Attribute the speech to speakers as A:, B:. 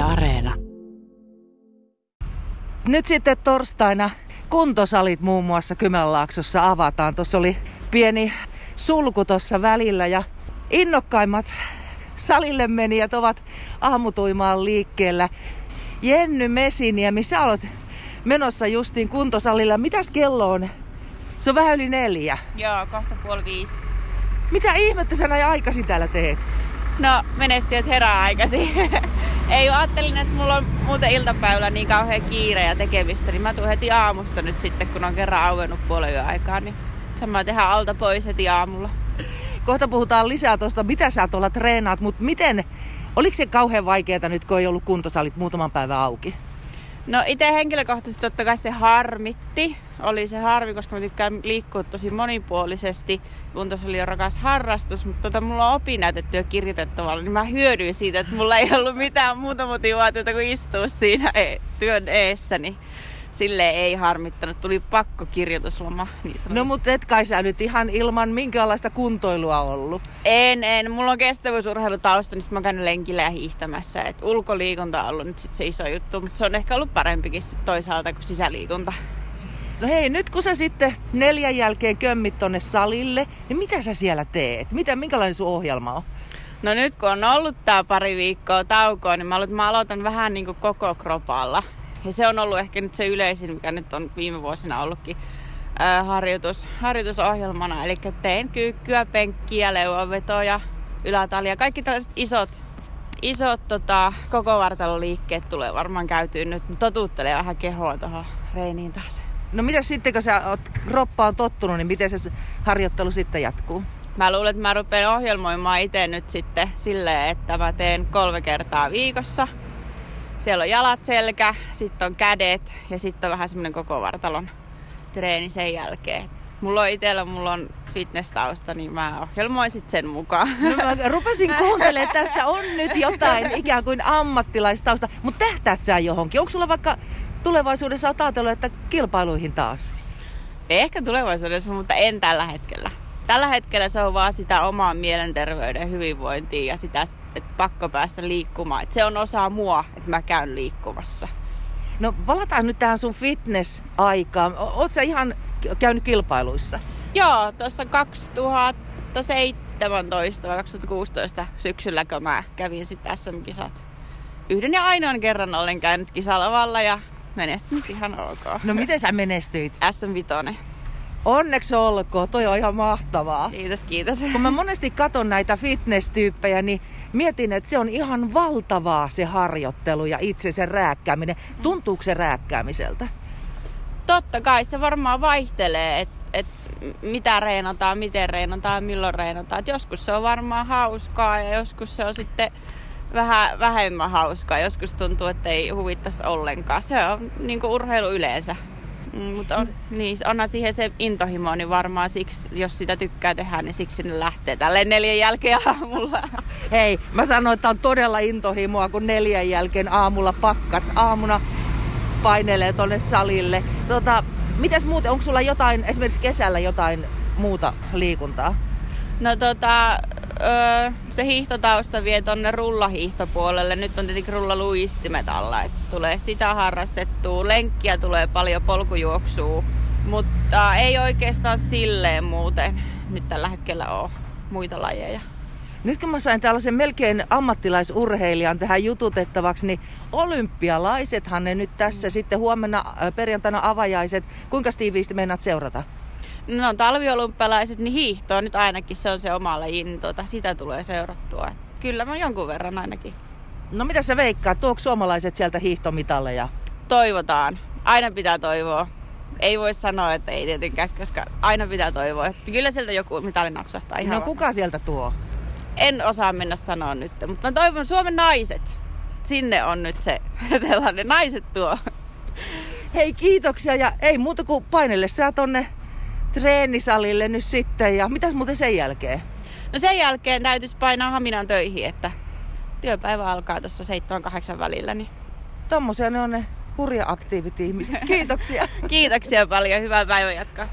A: Yle Areena.
B: Nyt sitten torstaina kuntosalit muun muassa Kymenlaaksossa avataan. Tuossa oli pieni sulku tuossa välillä ja innokkaimmat salille menijät ovat aamutuimaan liikkeellä. Jenny Mesiniemi, sä olet menossa justiin kuntosalilla. Mitäs kello on? Se on vähän yli neljä.
C: Joo, kohta puoli viisi.
B: Mitä ihmettä sä näin aikaisin täällä teet?
C: No, menestyjät herää aikaisin. Ei ajattelin, että mulla on muuten iltapäivällä niin kauhean kiire ja tekemistä, niin mä tuun heti aamusta nyt sitten, kun on kerran auennut puolen yön aikaa, niin sama tehdään alta pois heti aamulla.
B: Kohta puhutaan lisää tuosta, mitä sä tuolla treenaat, mutta miten, oliko se kauhean vaikeaa nyt, kun ei ollut kuntosalit muutaman päivän auki?
C: No itse henkilökohtaisesti totta kai se harmitti. Oli se harmi, koska mä tykkään liikkua tosi monipuolisesti. Kuntos oli jo rakas harrastus, mutta tota, mulla on opinnäytetyö kirjoitettavalla, niin mä hyödyin siitä, että mulla ei ollut mitään muuta motivaatiota kuin istua siinä e- työn eessä. Niin sille ei harmittanut. Tuli pakko kirjoitusloma. Niin
B: no mutta et kai sä nyt ihan ilman minkäänlaista kuntoilua ollut?
C: En, en. Mulla on kestävyysurheilutausta, niin mä käynyt lenkillä ja hiihtämässä. Et ulkoliikunta on ollut nyt sit se iso juttu, mutta se on ehkä ollut parempikin sit toisaalta kuin sisäliikunta.
B: No hei, nyt kun sä sitten neljän jälkeen kömmit tonne salille, niin mitä sä siellä teet? Mitä, minkälainen sun ohjelma on?
C: No nyt kun on ollut tää pari viikkoa taukoa, niin mä, aloitan, mä aloitan vähän niin kuin koko kropalla. Ja se on ollut ehkä nyt se yleisin, mikä nyt on viime vuosina ollutkin ää, harjoitus, harjoitusohjelmana. Eli teen kyykkyä, penkkiä, leuanvetoja, ylätalia, kaikki tällaiset isot, isot tota, koko vartaloliikkeet tulee varmaan käytyyn nyt. Totuuttelee vähän kehoa tuohon reiniin taas.
B: No mitä sitten, kun sä oot kroppaan tottunut, niin miten se harjoittelu sitten jatkuu?
C: Mä luulen, että mä rupean ohjelmoimaan itse nyt sitten silleen, että mä teen kolme kertaa viikossa – siellä on jalat, selkä, sitten on kädet ja sitten on vähän semmoinen koko vartalon treeni sen jälkeen. Mulla on itsellä, mulla on fitness-tausta, niin mä ohjelmoin sit sen mukaan.
B: No mä rupesin kuuntelemaan, että tässä on nyt jotain ikään kuin ammattilaistausta. Mutta tähtäät sä johonkin? Onko sulla vaikka tulevaisuudessa oot ajatellut, että kilpailuihin taas?
C: Ehkä tulevaisuudessa, mutta en tällä hetkellä. Tällä hetkellä se on vaan sitä omaa mielenterveyden hyvinvointia ja sitä, että pakko päästä liikkumaan. Että se on osa mua, että mä käyn liikkumassa.
B: No palataan nyt tähän sun fitness-aikaan. Oot sä ihan käynyt kilpailuissa?
C: Joo, tuossa 2017 vai 2016 syksyllä, kun mä kävin sitten SM-kisat. Yhden ja ainoan kerran olen käynyt kisalavalla ja menestynyt ihan ok.
B: No miten sä menestyit?
C: SM5.
B: Onneksi olkoon, toi on ihan mahtavaa.
C: Kiitos, kiitos.
B: Kun mä monesti katon näitä fitness-tyyppejä, niin mietin, että se on ihan valtavaa se harjoittelu ja itse se rääkkääminen. Tuntuuko se rääkkäämiseltä?
C: Totta kai se varmaan vaihtelee, että et mitä reenataan, miten reenataan, milloin reenataan. Et joskus se on varmaan hauskaa ja joskus se on sitten vähän vähemmän hauskaa. Joskus tuntuu, että ei huvittaisi ollenkaan. Se on niin urheilu yleensä. Mm, mutta on, niin, onhan siihen se intohimo, niin varmaan siksi, jos sitä tykkää tehdä, niin siksi ne lähtee tälle neljän jälkeen aamulla.
B: Hei, mä sanoin, että on todella intohimoa, kun neljän jälkeen aamulla pakkas aamuna painelee tonne salille. Tota, mitäs muuten, onko sulla jotain, esimerkiksi kesällä jotain muuta liikuntaa?
C: No tota, öö, se hiihtotausta vie tonne rullahiihtopuolelle. Nyt on tietenkin rullaluistimet alla, että tulee sitä harrastettua. Lenkkiä tulee paljon polkujuoksua, mutta ei oikeastaan silleen muuten nyt tällä hetkellä ole muita lajeja.
B: Nyt kun mä sain tällaisen melkein ammattilaisurheilijan tähän jututettavaksi, niin olympialaisethan ne nyt tässä sitten huomenna perjantaina avajaiset. Kuinka tiiviisti meinaat seurata?
C: No on talviolympialaiset, niin hiihtoa nyt ainakin se on se oma laji, niin tuota, sitä tulee seurattua. Kyllä mä jonkun verran ainakin.
B: No mitä sä veikkaat, tuoko suomalaiset sieltä hiihtomitalleja?
C: Toivotaan. Aina pitää toivoa. Ei voi sanoa, että ei tietenkään, koska aina pitää toivoa. Kyllä sieltä joku mitali napsahtaa ihan
B: No kuka sieltä tuo?
C: En osaa mennä sanoa nyt, mutta mä toivon Suomen naiset. Sinne on nyt se sellainen naiset tuo.
B: Hei kiitoksia ja ei muuta kuin painelle sä tonne treenisalille nyt sitten ja mitäs muuten sen jälkeen?
C: No sen jälkeen täytyisi painaa Haminan töihin, että työpäivä alkaa tuossa 7-8 välillä. Niin...
B: Tommosia ne on ne hurja aktiivit ihmiset. Kiitoksia.
C: Kiitoksia paljon. Hyvää päivän jatkaa.